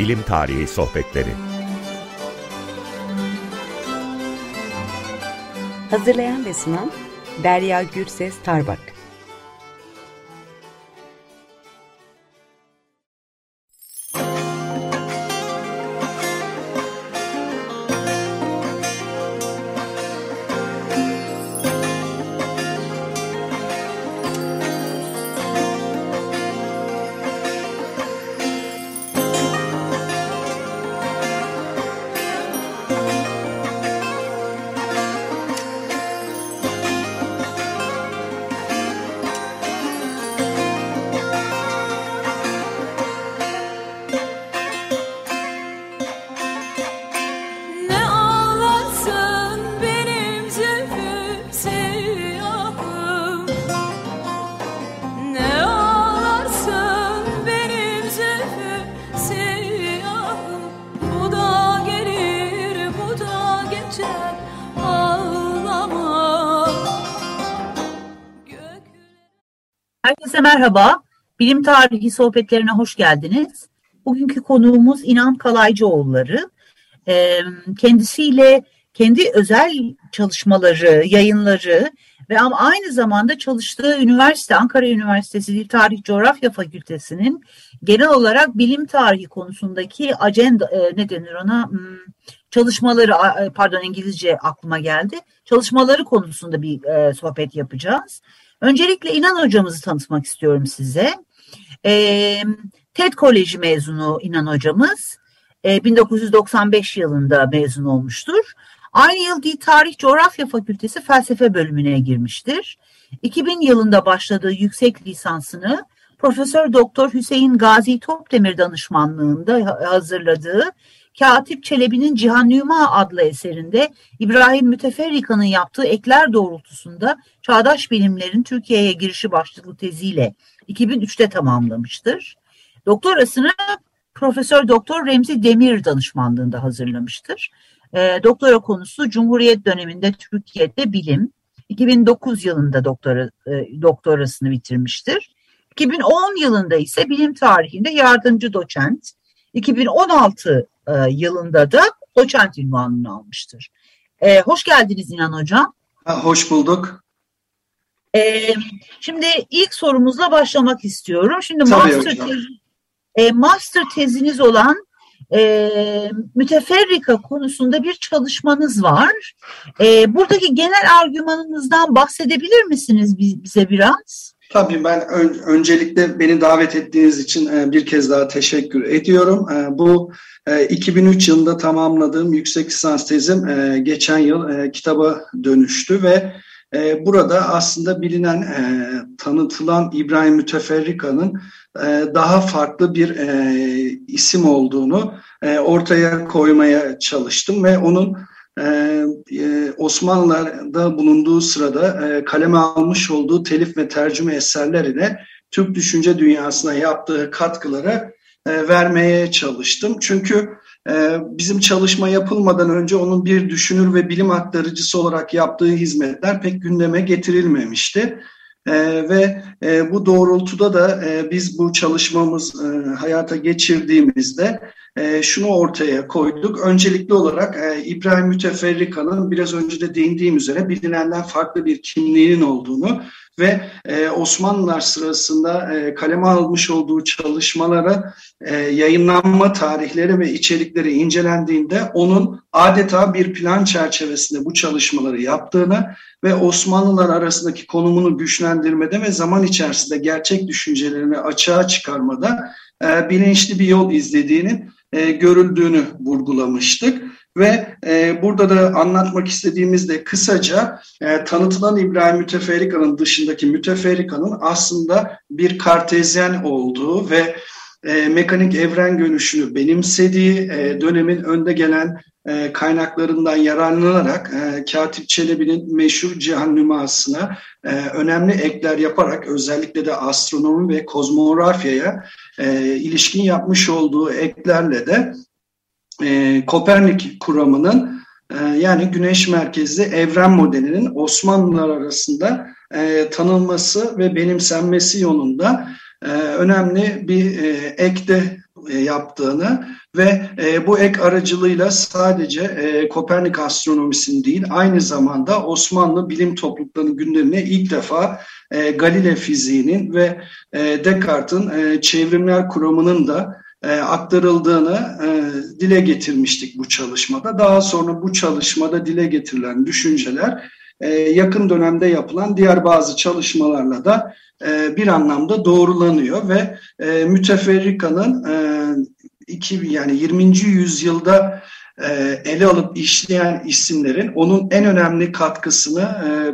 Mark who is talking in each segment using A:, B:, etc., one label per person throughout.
A: Bilim Tarihi Sohbetleri.
B: Hazırlayan ve sunan Derya Gürses Tarbak
C: merhaba. Bilim tarihi sohbetlerine hoş geldiniz. Bugünkü konuğumuz İnan Kalaycıoğulları. Kendisiyle kendi özel çalışmaları, yayınları ve ama aynı zamanda çalıştığı üniversite, Ankara Üniversitesi Dil Tarih Coğrafya Fakültesi'nin genel olarak bilim tarihi konusundaki ajenda, ne denir ona, Hmm, çalışmaları, e, pardon İngilizce aklıma geldi, çalışmaları konusunda bir sohbet yapacağız. Öncelikle İnan hocamızı tanıtmak istiyorum size. Ee, TED Koleji mezunu İnan hocamız. Ee, 1995 yılında mezun olmuştur. Aynı yıl Dil Tarih Coğrafya Fakültesi Felsefe bölümüne girmiştir. 2000 yılında başladığı yüksek lisansını Profesör Doktor Hüseyin Gazi Topdemir danışmanlığında ha- hazırladığı Katip Çelebi'nin Cihannüma adlı eserinde İbrahim Müteferrika'nın yaptığı ekler doğrultusunda Çağdaş Bilimlerin Türkiye'ye girişi başlıklı teziyle 2003'te tamamlamıştır. Doktorasını Profesör Doktor Remzi Demir danışmanlığında hazırlamıştır. Ee, doktora konusu Cumhuriyet döneminde Türkiye'de bilim. 2009 yılında doktora, e, doktorasını bitirmiştir. 2010 yılında ise bilim tarihinde yardımcı doçent. 2016 e, yılında da doçent ünvanını almıştır. Ee, hoş geldiniz İnan Hocam.
D: Ha, Hoş bulduk.
C: Ee, şimdi ilk sorumuzla başlamak istiyorum. Şimdi
D: Tabii
C: master,
D: hocam.
C: e, master teziniz olan e, müteferrika konusunda bir çalışmanız var. E, buradaki genel argümanınızdan bahsedebilir misiniz bi- bize biraz?
D: Tabii ben ön- öncelikle beni davet ettiğiniz için e, bir kez daha teşekkür ediyorum. E, Bu e, 2003 yılında tamamladığım yüksek lisans tezim e, geçen yıl e, kitaba dönüştü ve e, burada aslında bilinen, e, tanıtılan İbrahim Müteferrika'nın e, daha farklı bir e, isim olduğunu e, ortaya koymaya çalıştım ve onun e, Osmanlılar'da bulunduğu sırada e, kaleme almış olduğu telif ve tercüme eserler ile Türk düşünce dünyasına yaptığı katkıları e, vermeye çalıştım. Çünkü e, bizim çalışma yapılmadan önce onun bir düşünür ve bilim aktarıcısı olarak yaptığı hizmetler pek gündeme getirilmemişti. E, ve e, bu doğrultuda da e, biz bu çalışmamız e, hayata geçirdiğimizde e, şunu ortaya koyduk. Öncelikli olarak e, İbrahim Müteferrika'nın biraz önce de değindiğim üzere bilinenden farklı bir kimliğinin olduğunu ve e, Osmanlılar sırasında e, kaleme almış olduğu çalışmalara e, yayınlanma tarihleri ve içerikleri incelendiğinde onun adeta bir plan çerçevesinde bu çalışmaları yaptığını ve Osmanlılar arasındaki konumunu güçlendirmede ve zaman içerisinde gerçek düşüncelerini açığa çıkarmada bilinçli bir yol izlediğinin e, görüldüğünü vurgulamıştık. Ve e, burada da anlatmak istediğimiz de kısaca e, tanıtılan İbrahim Müteferrika'nın dışındaki Müteferrika'nın aslında bir kartezyen olduğu ve e, mekanik evren görüşünü benimsediği e, dönemin önde gelen e, kaynaklarından yararlanarak e, Katip Çelebi'nin meşhur cihan nümasına e, önemli ekler yaparak özellikle de astronomi ve kozmografyaya e, ilişkin yapmış olduğu eklerle de e, Kopernik kuramının e, yani güneş merkezli evren modelinin Osmanlılar arasında e, tanınması ve benimsenmesi yolunda önemli bir e, ekte e, yaptığını ve e, bu ek aracılığıyla sadece Kopernik astronomisinin değil aynı zamanda Osmanlı bilim topluluklarının gündemine ilk defa Galile fiziğinin ve Descartes'in çevrimler kuramının da aktarıldığını dile getirmiştik bu çalışmada. Daha sonra bu çalışmada dile getirilen düşünceler e, yakın dönemde yapılan diğer bazı çalışmalarla da e, bir anlamda doğrulanıyor ve e, müteferrikanın iki, yani 20. yüzyılda ele alıp işleyen isimlerin onun en önemli katkısını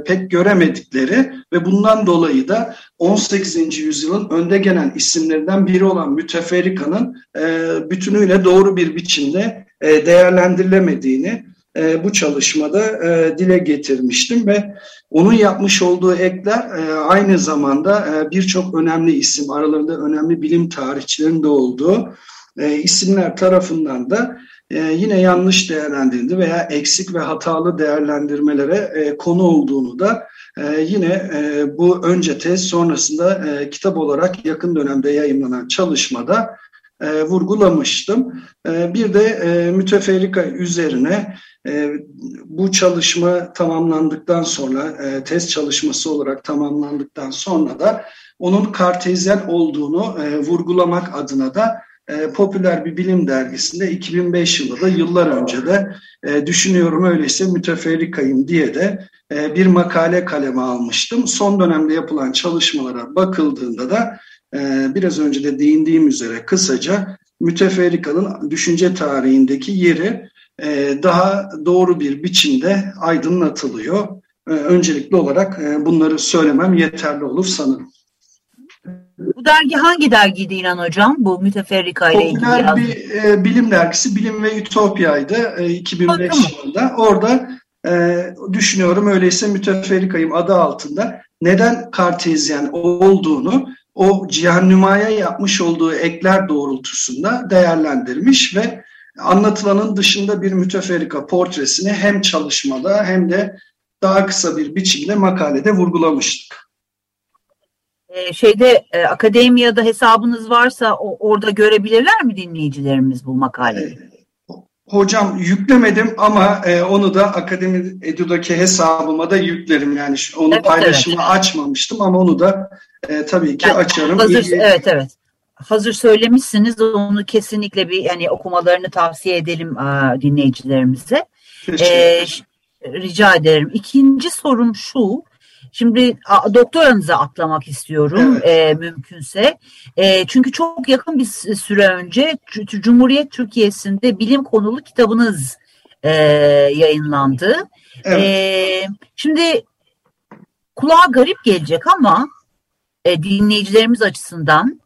D: pek göremedikleri ve bundan dolayı da 18. yüzyılın önde gelen isimlerinden biri olan müteferrikanın bütünüyle doğru bir biçimde değerlendirilemediğini e, bu çalışmada e, dile getirmiştim ve onun yapmış olduğu ekler e, aynı zamanda birçok önemli isim aralarında önemli bilim tarihçilerinin de olduğu isimler tarafından da yine yanlış değerlendirildi veya eksik ve hatalı değerlendirmelere konu olduğunu da yine bu önce tez sonrasında kitap olarak yakın dönemde yayınlanan çalışmada e, vurgulamıştım. E, bir de e, müteferrika üzerine e, bu çalışma tamamlandıktan sonra, e, test çalışması olarak tamamlandıktan sonra da onun kartezyen olduğunu e, vurgulamak adına da e, popüler bir bilim dergisinde 2005 yılında yıllar önce de e, düşünüyorum öyleyse müteferrikayım diye de e, bir makale kaleme almıştım. Son dönemde yapılan çalışmalara bakıldığında da biraz önce de değindiğim üzere kısaca müteferrikanın düşünce tarihindeki yeri e, daha doğru bir biçimde aydınlatılıyor. E, öncelikli olarak e, bunları söylemem yeterli olur sanırım.
C: Bu dergi hangi dergiydi İnan Hocam? Bu müteferrika ile ilgili
D: Popüler bir e, bilim dergisi Bilim ve Ütopya'ydı e, 2005
C: Tamam.
D: yılında. Orada e, düşünüyorum öyleyse müteferrikayım adı altında neden kartezyen olduğunu o cihannümaya yapmış olduğu ekler doğrultusunda değerlendirmiş ve anlatılanın dışında bir müteferrika portresini hem çalışmada hem de daha kısa bir biçimde makalede vurgulamıştık.
C: Ee, şeyde e, akademiyada hesabınız varsa orada görebilirler mi dinleyicilerimiz bu makaleyi?
D: Hocam yüklemedim ama e, onu da Akademi Edu'daki hesabıma da yüklerim. Yani onu
C: Evet,
D: paylaşımı açmamıştım ama onu da e, tabii ki
C: Yani
D: açarım.
C: Hazır,
D: İyi-
C: evet evet. Hazır söylemişsiniz onu kesinlikle bir yani okumalarını tavsiye edelim aa, dinleyicilerimize. Ş- rica ederim. İkinci sorum şu. Şimdi a, doktoranıza atlamak istiyorum e, mümkünse. E, çünkü çok yakın bir süre önce Cumhuriyet Türkiye'sinde bilim konulu kitabınız e, yayınlandı.
D: Evet.
C: E, şimdi kulağa garip gelecek ama e, dinleyicilerimiz açısından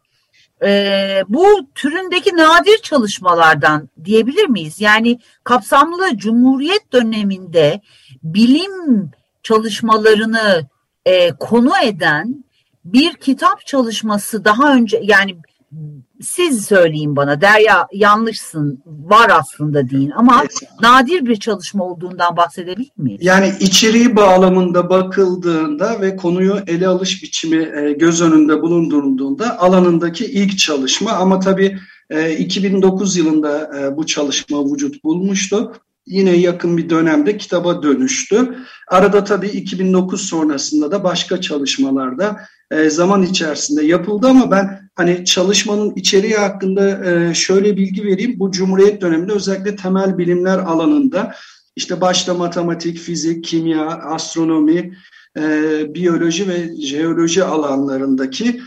C: e, bu türündeki nadir çalışmalardan diyebilir miyiz? Yani kapsamlı Cumhuriyet döneminde bilim çalışmalarını e, konu eden bir kitap çalışması daha önce yani siz söyleyin bana Derya yanlışsın var aslında deyin ama nadir bir çalışma olduğundan bahsedebilir miyiz?
D: Yani içeriği bağlamında bakıldığında ve konuyu ele alış biçimi e, göz önünde bulundurulduğunda alanındaki ilk çalışma ama tabii e, 2009 yılında e, bu çalışma vücut bulmuştu. Yine yakın bir dönemde kitaba dönüştü. Arada tabii 2009 sonrasında da başka çalışmalarda e, zaman içerisinde yapıldı ama ben hani çalışmanın içeriği hakkında e, şöyle bilgi vereyim. Bu Cumhuriyet döneminde özellikle temel bilimler alanında işte başta matematik, fizik, kimya, astronomi, e, biyoloji ve jeoloji alanlarındaki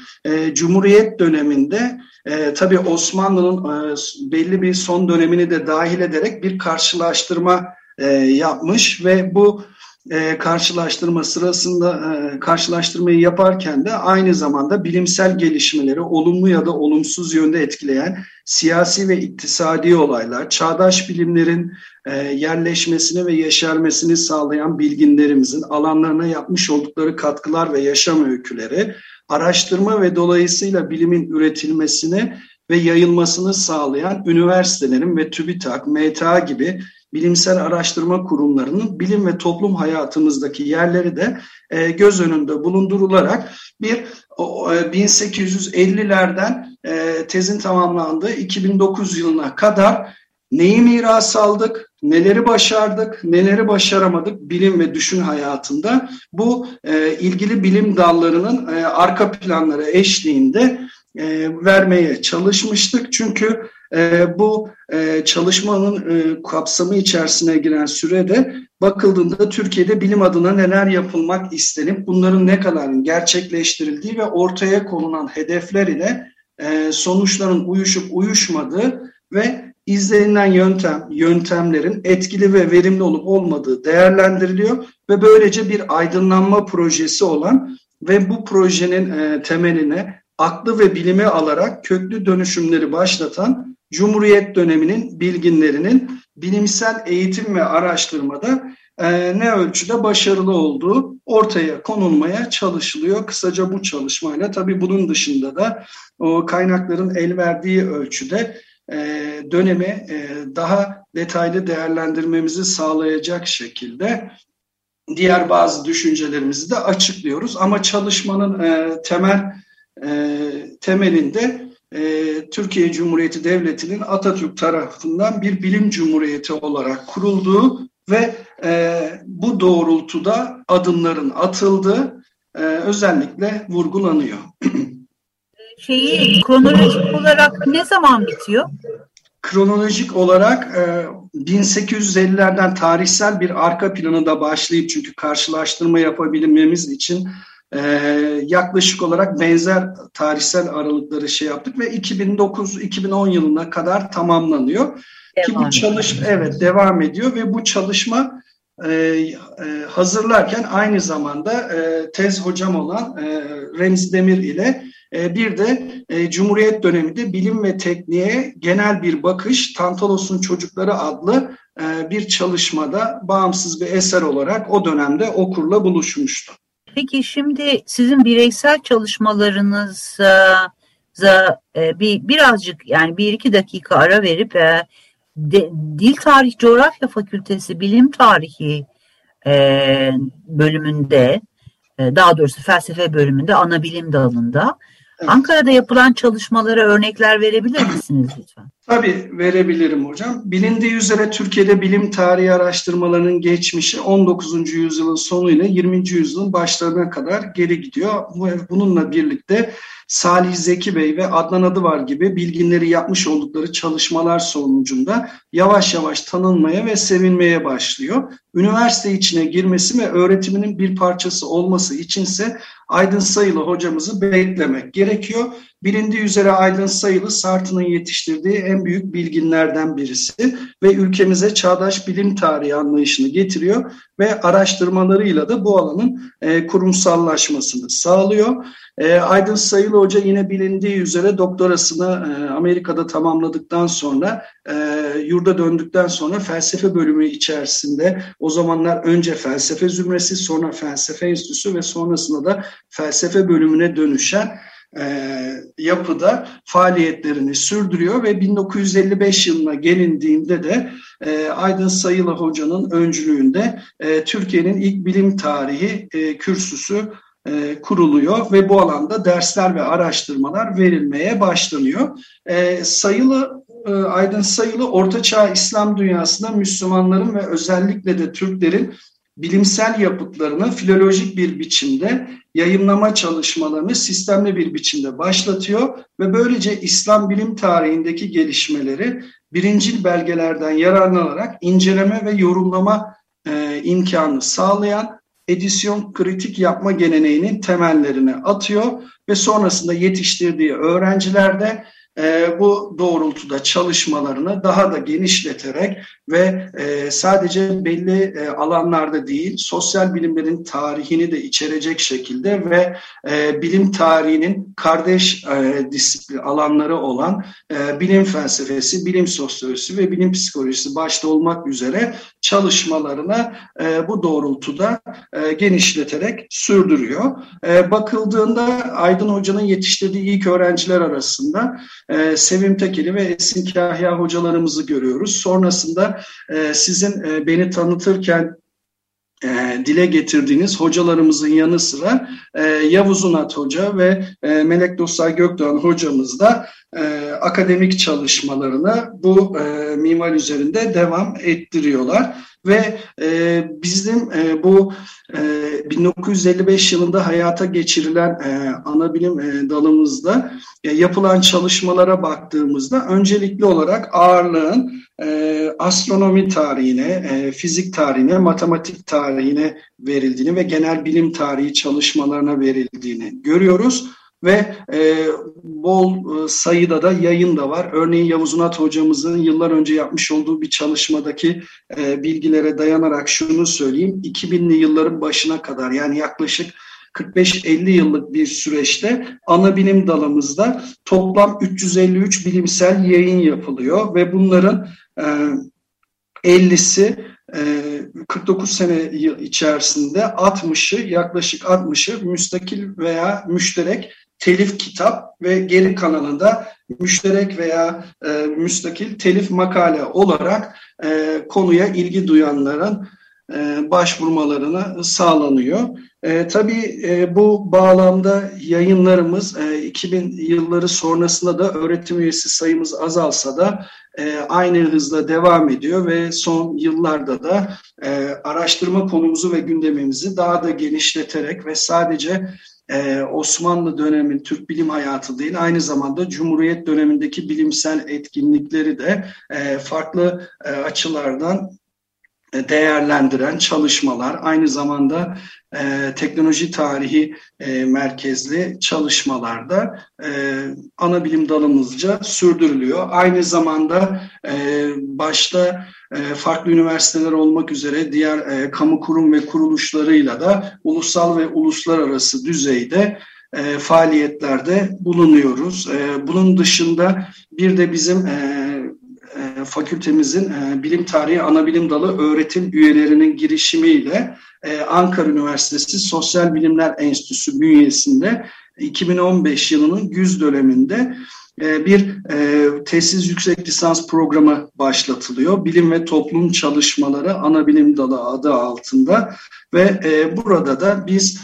D: Cumhuriyet döneminde e, tabii Osmanlı'nın e, belli bir son dönemini de dahil ederek bir karşılaştırma e, yapmış ve bu e, karşılaştırma sırasında e, karşılaştırmayı yaparken de aynı zamanda bilimsel gelişmeleri olumlu ya da olumsuz yönde etkileyen siyasi ve iktisadi olaylar, çağdaş bilimlerin e, yerleşmesini ve yeşermesini sağlayan bilginlerimizin alanlarına yapmış oldukları katkılar ve yaşam öyküleri, araştırma ve dolayısıyla bilimin üretilmesini ve yayılmasını sağlayan üniversitelerin ve TÜBİTAK, MTA gibi bilimsel araştırma kurumlarının bilim ve toplum hayatımızdaki yerleri de e, göz önünde bulundurularak bir 1850'lerden e, tezin tamamlandığı 2009 yılına kadar neyi miras aldık, neleri başardık, neleri başaramadık bilim ve düşün hayatında bu e, ilgili bilim dallarının e, arka planları eşliğinde e, vermeye çalışmıştık. Çünkü e, bu e, çalışmanın e, kapsamı içerisine giren sürede bakıldığında Türkiye'de bilim adına neler yapılmak istenip bunların ne kadarın gerçekleştirildiği ve ortaya konulan hedefler ile e, sonuçların uyuşup uyuşmadığı ve izlenilen yöntem, yöntemlerin etkili ve verimli olup olmadığı değerlendiriliyor ve böylece bir aydınlanma projesi olan ve bu projenin e, temeline aklı ve bilimi alarak köklü dönüşümleri başlatan Cumhuriyet döneminin bilginlerinin bilimsel eğitim ve araştırmada e, ne ölçüde başarılı olduğu ortaya konulmaya çalışılıyor. Kısaca bu çalışmayla tabii bunun dışında da o kaynakların el verdiği ölçüde e, dönemi e, daha detaylı değerlendirmemizi sağlayacak şekilde diğer bazı düşüncelerimizi de açıklıyoruz. Ama çalışmanın e, temel temelinde Türkiye Cumhuriyeti Devleti'nin Atatürk tarafından bir bilim cumhuriyeti olarak kurulduğu ve bu doğrultuda adımların atıldığı özellikle vurgulanıyor.
C: Şeyi kronolojik olarak ne zaman bitiyor?
D: Kronolojik olarak e, 1850'lerden tarihsel bir arka planı da başlayıp çünkü karşılaştırma yapabilmemiz için ee, yaklaşık olarak benzer tarihsel aralıkları şey yaptık ve 2009-2010 yılına kadar tamamlanıyor. Devam Ki bu çalış evet devam ediyor ve bu çalışma e, e, hazırlarken aynı zamanda e, tez hocam olan e, Remzi Demir ile e, bir de e, Cumhuriyet döneminde bilim ve tekniğe genel bir bakış Tantalos'un Çocukları adlı e, bir çalışmada bağımsız bir eser olarak o dönemde okurla buluşmuştu.
C: Peki şimdi sizin bireysel çalışmalarınıza e, bir birazcık yani bir iki dakika ara verip e, Dil Tarih Coğrafya Fakültesi Bilim Tarihi e, bölümünde e, daha doğrusu felsefe bölümünde ana bilim dalında. Ankara'da yapılan çalışmalara örnekler verebilir misiniz lütfen?
D: Tabii verebilirim hocam. Bilindiği üzere Türkiye'de bilim tarihi araştırmalarının geçmişi 19. yüzyılın sonu ile 20. yüzyılın başlarına kadar geri gidiyor. Bununla birlikte Salih Zeki Bey ve Adnan Adıvar gibi bilginleri yapmış oldukları çalışmalar sonucunda yavaş yavaş tanınmaya ve sevilmeye başlıyor. Üniversite içine girmesi ve öğretiminin bir parçası olması içinse Aydın Sayılı hocamızı beklemek gerekiyor. Bilindiği üzere Aydın Sayılı Sartı'nın yetiştirdiği en büyük bilginlerden birisi ve ülkemize çağdaş bilim tarihi anlayışını getiriyor ve araştırmalarıyla da bu alanın e, kurumsallaşmasını sağlıyor. E, Aydın Sayılı Hoca yine bilindiği üzere doktorasını e, Amerika'da tamamladıktan sonra e, yurda döndükten sonra felsefe bölümü içerisinde o zamanlar önce felsefe zümresi sonra felsefe enstitüsü ve sonrasında da felsefe bölümüne dönüşen e, yapıda faaliyetlerini sürdürüyor ve 1955 yılına gelindiğinde de e, Aydın Sayılı Hoca'nın öncülüğünde e, Türkiye'nin ilk bilim tarihi e, kürsüsü e, kuruluyor ve bu alanda dersler ve araştırmalar verilmeye başlanıyor. E, sayılı e, Aydın Sayılı Ortaçağ İslam dünyasında Müslümanların ve özellikle de Türklerin bilimsel yapıtlarını filolojik bir biçimde yayınlama çalışmalarını sistemli bir biçimde başlatıyor ve böylece İslam bilim tarihindeki gelişmeleri birincil belgelerden yararlanarak inceleme ve yorumlama e, imkanı sağlayan edisyon kritik yapma geleneğinin temellerini atıyor ve sonrasında yetiştirdiği öğrencilerde e, bu doğrultuda çalışmalarını daha da genişleterek ve e, sadece belli e, alanlarda değil sosyal bilimlerin tarihini de içerecek şekilde ve e, bilim tarihinin kardeş e, disiplin alanları olan e, bilim felsefesi, bilim sosyolojisi ve bilim psikolojisi başta olmak üzere çalışmalarını e, bu doğrultuda e, genişleterek sürdürüyor. E, bakıldığında Aydın Hoca'nın yetiştirdiği ilk öğrenciler arasında e, Sevim Tekeli ve Esin Kahya hocalarımızı görüyoruz. Sonrasında e, sizin e, beni tanıtırken e, dile getirdiğiniz hocalarımızın yanı sıra e, Yavuz Unat Hoca ve e, Melek Dostlar Gökdoğan hocamız da e, akademik çalışmalarını bu e, mimar üzerinde devam ettiriyorlar. Ve e, bizim e, bu e, 1955 yılında hayata geçirilen e, ana bilim e, dalımızda e, yapılan çalışmalara baktığımızda öncelikli olarak ağırlığın e, astronomi tarihine, e, fizik tarihine, matematik tarihine verildiğini ve genel bilim tarihi çalışmalarına verildiğini görüyoruz ve e, bol e, sayıda da yayın da var. Örneğin Yavuz Unat hocamızın yıllar önce yapmış olduğu bir çalışmadaki e, bilgilere dayanarak şunu söyleyeyim. 2000'li yılların başına kadar yani yaklaşık 45-50 yıllık bir süreçte ana bilim dalımızda toplam 353 bilimsel yayın yapılıyor ve bunların e, 50'si 49 e, sene içerisinde 60'ı yaklaşık 60'ı müstakil veya müşterek telif kitap ve geri kanalında müşterek veya e, müstakil telif makale olarak e, konuya ilgi duyanların e, başvurmalarına sağlanıyor. E, tabii e, bu bağlamda yayınlarımız e, 2000 yılları sonrasında da öğretim üyesi sayımız azalsa da e, aynı hızla devam ediyor ve son yıllarda da e, araştırma konumuzu ve gündemimizi daha da genişleterek ve sadece e, Osmanlı dönemi Türk bilim hayatı değil aynı zamanda Cumhuriyet dönemindeki bilimsel etkinlikleri de e, farklı e, açılardan değerlendiren çalışmalar, aynı zamanda e, teknoloji tarihi e, merkezli çalışmalarda e, ana bilim dalımızca sürdürülüyor. Aynı zamanda e, başta e, farklı üniversiteler olmak üzere diğer e, kamu kurum ve kuruluşlarıyla da ulusal ve uluslararası düzeyde e, faaliyetlerde bulunuyoruz. E, bunun dışında bir de bizim e, e, fakültemizin e, bilim tarihi ana bilim dalı öğretim üyelerinin girişimiyle e, Ankara Üniversitesi Sosyal Bilimler Enstitüsü bünyesinde 2015 yılının güz döneminde e, bir e, tesis yüksek lisans programı başlatılıyor. Bilim ve toplum çalışmaları ana bilim dalı adı altında ve e, burada da biz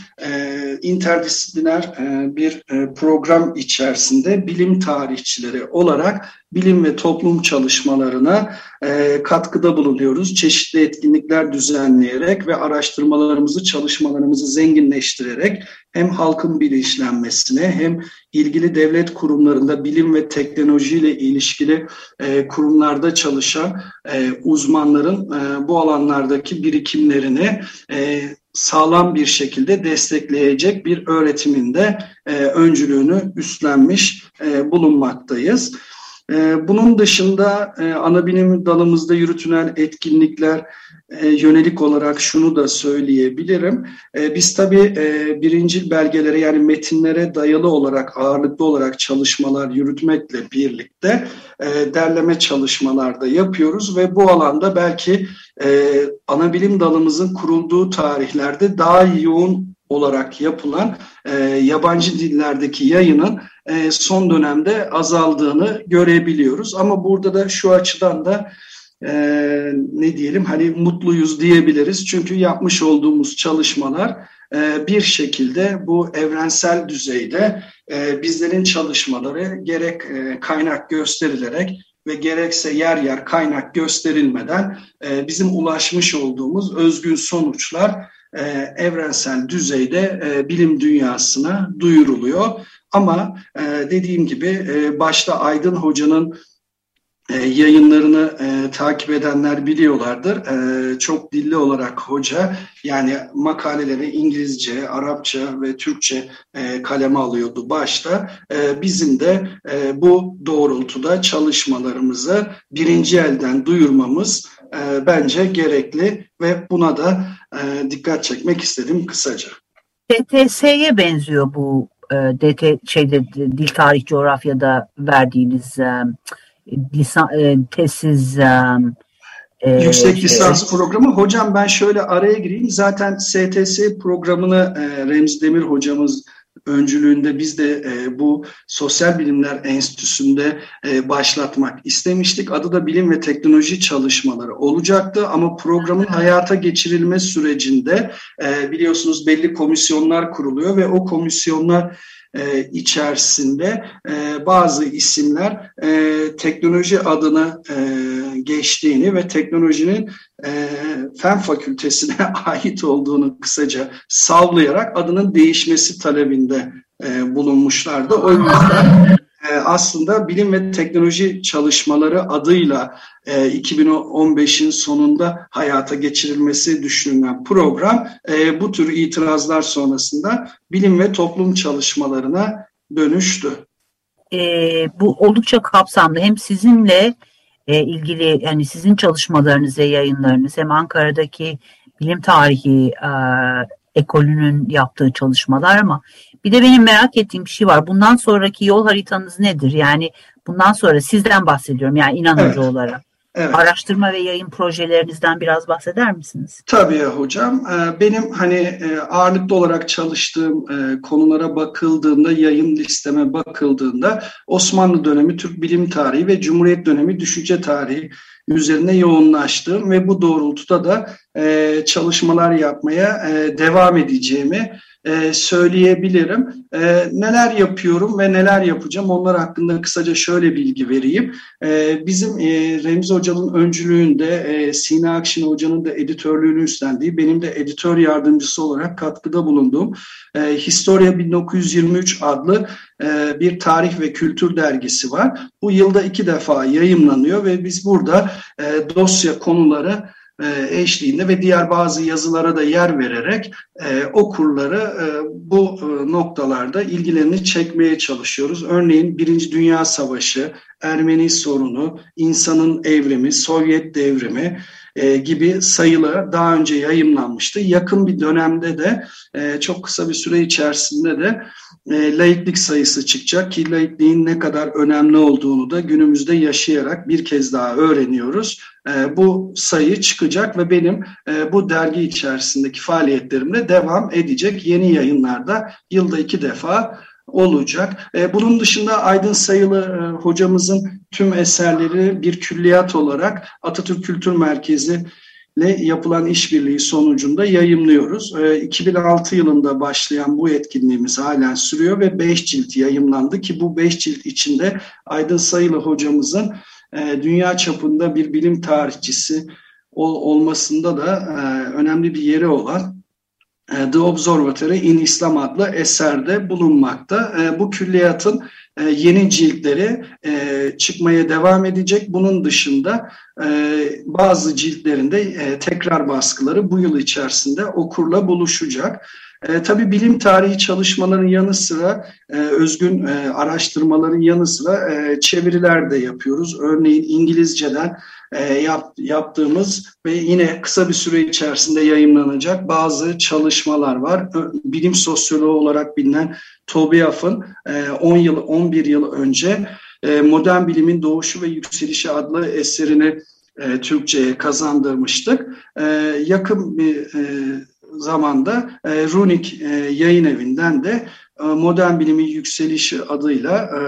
D: interdisipliner bir program içerisinde bilim tarihçileri olarak bilim ve toplum çalışmalarına e, katkıda bulunuyoruz. Çeşitli etkinlikler düzenleyerek ve araştırmalarımızı, çalışmalarımızı zenginleştirerek hem halkın bilinçlenmesine hem ilgili devlet kurumlarında bilim ve teknolojiyle ilişkili e, kurumlarda çalışan e, uzmanların e, bu alanlardaki birikimlerini e, sağlam bir şekilde destekleyecek bir öğretiminde e, öncülüğünü üstlenmiş e, bulunmaktayız. Ee, bunun dışında e, ana bilim dalımızda yürütülen etkinlikler e, yönelik olarak şunu da söyleyebilirim. E, biz tabii birincil belgelere yani metinlere dayalı olarak ağırlıklı olarak çalışmalar yürütmekle birlikte derleme çalışmalarda yapıyoruz ve bu alanda belki ana bilim dalımızın kurulduğu tarihlerde daha yoğun olarak yapılan yabancı dillerdeki yayının e, son dönemde azaldığını görebiliyoruz. Ama burada da şu açıdan da e, ne diyelim hani mutluyuz diyebiliriz. Çünkü yapmış olduğumuz çalışmalar e, bir şekilde bu evrensel düzeyde bizlerin çalışmaları gerek kaynak gösterilerek ve gerekse yer yer kaynak gösterilmeden bizim ulaşmış olduğumuz özgün sonuçlar evrensel düzeyde bilim dünyasına duyuruluyor. Ama e, dediğim gibi e, başta Aydın Hoca'nın e, yayınlarını e, takip edenler biliyorlardır. E, çok dilli olarak hoca yani makaleleri İngilizce, Arapça ve Türkçe e, kaleme alıyordu başta. E, bizim de e, bu doğrultuda çalışmalarımızı birinci elden duyurmamız e, bence gerekli ve buna da e, dikkat çekmek istedim kısaca.
C: DTS'ye benziyor bu e, DT şeyde dil tarih coğrafyada verdiğiniz e, lisan e, tesis e,
D: e Yüksek şey, lisans programı. Hocam ben şöyle araya gireyim. Zaten STS programını e, Remzi Demir hocamız öncülüğünde biz de e, bu Sosyal Bilimler Enstitüsü'nde e, başlatmak istemiştik. Adı da Bilim ve Teknoloji Çalışmaları olacaktı ama programın hayata geçirilme sürecinde e, biliyorsunuz belli komisyonlar kuruluyor ve o komisyonlar e, içerisinde e, bazı isimler e, teknoloji adını e, geçtiğini ve teknolojinin e, fen fakültesine ait olduğunu kısaca savlayarak adının değişmesi talebinde e, bulunmuşlardı. O yüzden aslında bilim ve teknoloji çalışmaları adıyla e, 2015'in sonunda hayata geçirilmesi düşünülen program e, bu tür itirazlar sonrasında bilim ve toplum çalışmalarına dönüştü.
C: E, bu oldukça kapsamlı hem sizinle e, ilgili yani sizin çalışmalarınız ve yayınlarınız hem Ankara'daki bilim tarihi e, ekolünün yaptığı çalışmalar ama bir de benim merak ettiğim bir şey var. Bundan sonraki yol haritanız nedir? Yani bundan sonra sizden bahsediyorum yani inanıcı evet. olarak. Evet. Araştırma ve yayın projelerinizden biraz bahseder misiniz?
D: Tabii hocam. Ee, benim hani e, ağırlıklı olarak çalıştığım e, konulara bakıldığında, yayın listeme bakıldığında Osmanlı dönemi Türk bilim tarihi ve Cumhuriyet dönemi düşünce tarihi üzerine yoğunlaştığım ve bu doğrultuda da e, çalışmalar yapmaya devam edeceğimi e, söyleyebilirim. E, neler yapıyorum ve neler yapacağım onlar hakkında kısaca şöyle bilgi vereyim. E, bizim e, Remzi Hoca'nın öncülüğünde e, Sina Akşin Hoca'nın da editörlüğünü üstlendiği, benim de editör yardımcısı olarak katkıda bulunduğum e, Historia 1923 adlı e, bir tarih ve kültür dergisi var. Bu yılda iki defa yayımlanıyor ve biz burada e, dosya konuları eşliğinde ve diğer bazı yazılara da yer vererek e, okurları e, bu e, noktalarda ilgilerini çekmeye çalışıyoruz. Örneğin Birinci Dünya Savaşı, Ermeni sorunu, insanın evrimi, Sovyet devrimi e, gibi sayılı daha önce yayımlanmıştı. Yakın bir dönemde de e, çok kısa bir süre içerisinde de e, laiklik sayısı çıkacak ki laikliğin ne kadar önemli olduğunu da günümüzde yaşayarak bir kez daha öğreniyoruz. E, bu sayı çıkacak ve benim bu dergi içerisindeki faaliyetlerimle devam edecek. Yeni yayınlarda yılda iki defa olacak. E, bunun dışında Aydın Sayılı e, hocamızın tüm eserleri bir külliyat olarak Atatürk Kültür Merkezi ile yapılan işbirliği sonucunda yayımlıyoruz. 2006 ee, yılında başlayan bu etkinliğimiz halen sürüyor ve 5 cilt yayımlandı ki bu 5 cilt içinde Aydın Sayılı hocamızın e, dünya çapında bir bilim tarihçisi olmasında da e, önemli bir yeri olan e, The Observatory in Islam adlı eserde bulunmakta. Bu külliyatın e, yeni ciltleri e, çıkmaya devam edecek. Bunun dışında e, bazı ciltlerinde tekrar baskıları bu yıl içerisinde okurla buluşacak. E, tabii bilim tarihi çalışmaların yanı sıra e, özgün e, araştırmaların yanı sıra e, çeviriler de yapıyoruz. Örneğin İngilizceden e, yap, yaptığımız ve yine kısa bir süre içerisinde yayınlanacak bazı çalışmalar var. Bilim sosyoloğu olarak bilinen Toby Huff'ın e, 10 yıl 11 yıl önce e, Modern Bilimin Doğuşu ve Yükselişi adlı eserini e, Türkçe'ye kazandırmıştık. E, yakın bir e, zamanda e, Runik e, yayın evinden de e, Modern Bilimin Yükselişi adıyla e,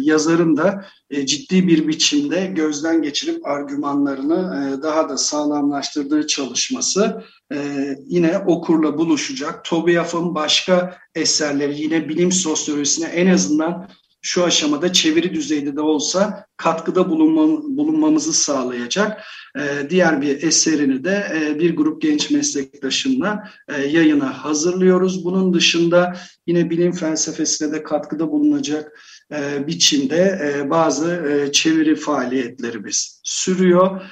D: yazarın da e, ciddi bir biçimde gözden geçirip argümanlarını e, daha da sağlamlaştırdığı çalışması e, yine okurla buluşacak. Tobiaf'ın başka eserleri yine bilim sosyolojisine en azından şu aşamada çeviri düzeyinde de olsa katkıda bulunmamızı sağlayacak e, diğer bir eserini de e, bir grup genç meslektaşımla e, yayına hazırlıyoruz. Bunun dışında yine bilim felsefesine de katkıda bulunacak biçimde bazı çeviri faaliyetlerimiz sürüyor.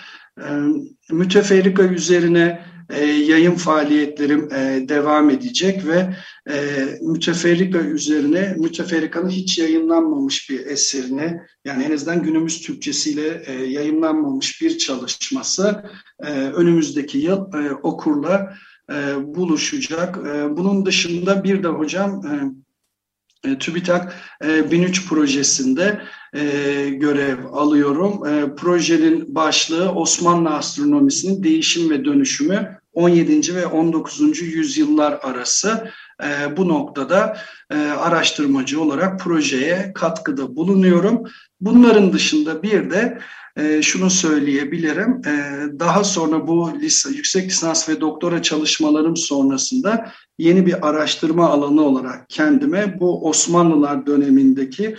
D: Müteferrika üzerine e, yayın faaliyetlerim e, devam edecek ve e, müteferrika üzerine müteferrikanın hiç yayınlanmamış bir eserini yani en azından günümüz Türkçesiyle e, yayınlanmamış bir çalışması e, önümüzdeki yıl e, okurla e, buluşacak. E, bunun dışında bir de hocam e, e TÜBİTAK 1003 e, projesinde e, görev alıyorum. projenin başlığı Osmanlı astronomisinin değişim ve dönüşümü 17. ve 19. yüzyıllar arası e, bu noktada e, araştırmacı olarak projeye katkıda bulunuyorum. Bunların dışında bir de e, şunu söyleyebilirim. E, daha sonra bu lise, yüksek lisans ve doktora çalışmalarım sonrasında yeni bir araştırma alanı olarak kendime bu Osmanlılar dönemindeki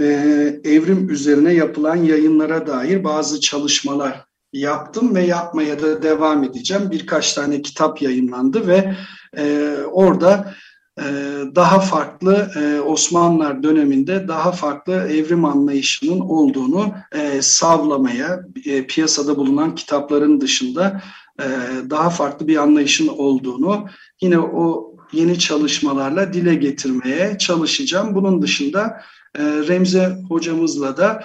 D: e, evrim üzerine yapılan yayınlara dair bazı çalışmalar yaptım ve yapmaya da devam edeceğim. Birkaç tane kitap yayınlandı ve e, orada e, daha farklı e, Osmanlılar döneminde daha farklı evrim anlayışının olduğunu e, savlamaya, e, piyasada bulunan kitapların dışında e, daha farklı bir anlayışın olduğunu yine o yeni çalışmalarla dile getirmeye çalışacağım. Bunun dışında Remze hocamızla da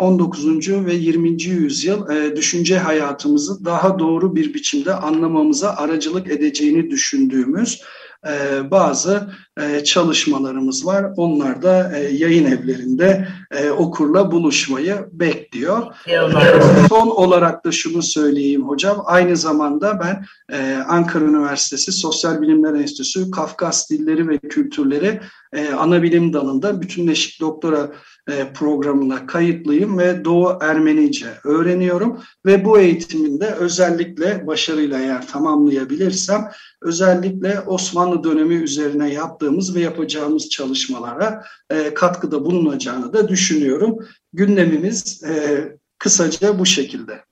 D: 19. E, ve 20. yüzyıl e, düşünce hayatımızı daha doğru bir biçimde anlamamıza aracılık edeceğini düşündüğümüz e, bazı çalışmalarımız var. Onlar da e, yayın evlerinde e, okurla buluşmayı bekliyor. E, son olarak da şunu söyleyeyim hocam. Aynı zamanda ben e, Ankara Üniversitesi Sosyal Bilimler Enstitüsü Kafkas Dilleri ve Kültürleri e, ana bilim dalında bütünleşik doktora e, programına kayıtlıyım ve Doğu Ermenice öğreniyorum ve bu eğitiminde özellikle başarıyla eğer tamamlayabilirsem özellikle Osmanlı dönemi üzerine yaptığımız ve yapacağımız çalışmalara e, katkıda bulunacağını da düşünüyorum. Gündemimiz e, kısaca bu şekilde.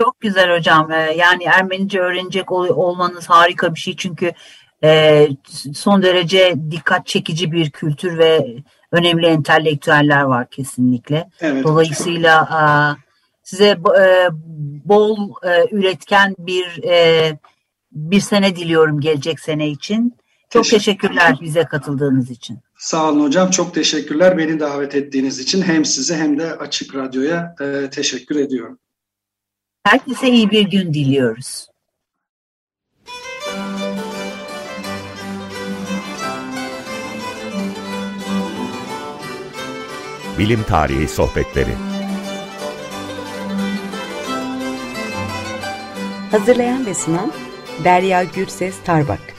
C: Çok güzel hocam. Yani Ermenice öğrenecek olmanız harika bir şey çünkü son derece dikkat çekici bir kültür ve önemli entelektüeller var kesinlikle. Evet. Dolayısıyla size bol üretken bir bir sene diliyorum gelecek sene için. Çok Teşekkür teşekkürler bize katıldığınız için.
D: Sağ olun hocam. Çok teşekkürler beni davet ettiğiniz için. Hem size hem de Açık Radyo'ya e, teşekkür ediyorum.
C: Herkese iyi bir gün diliyoruz.
A: Bilim Tarihi Sohbetleri
B: Hazırlayan ve sunan Derya Gürses Tarbak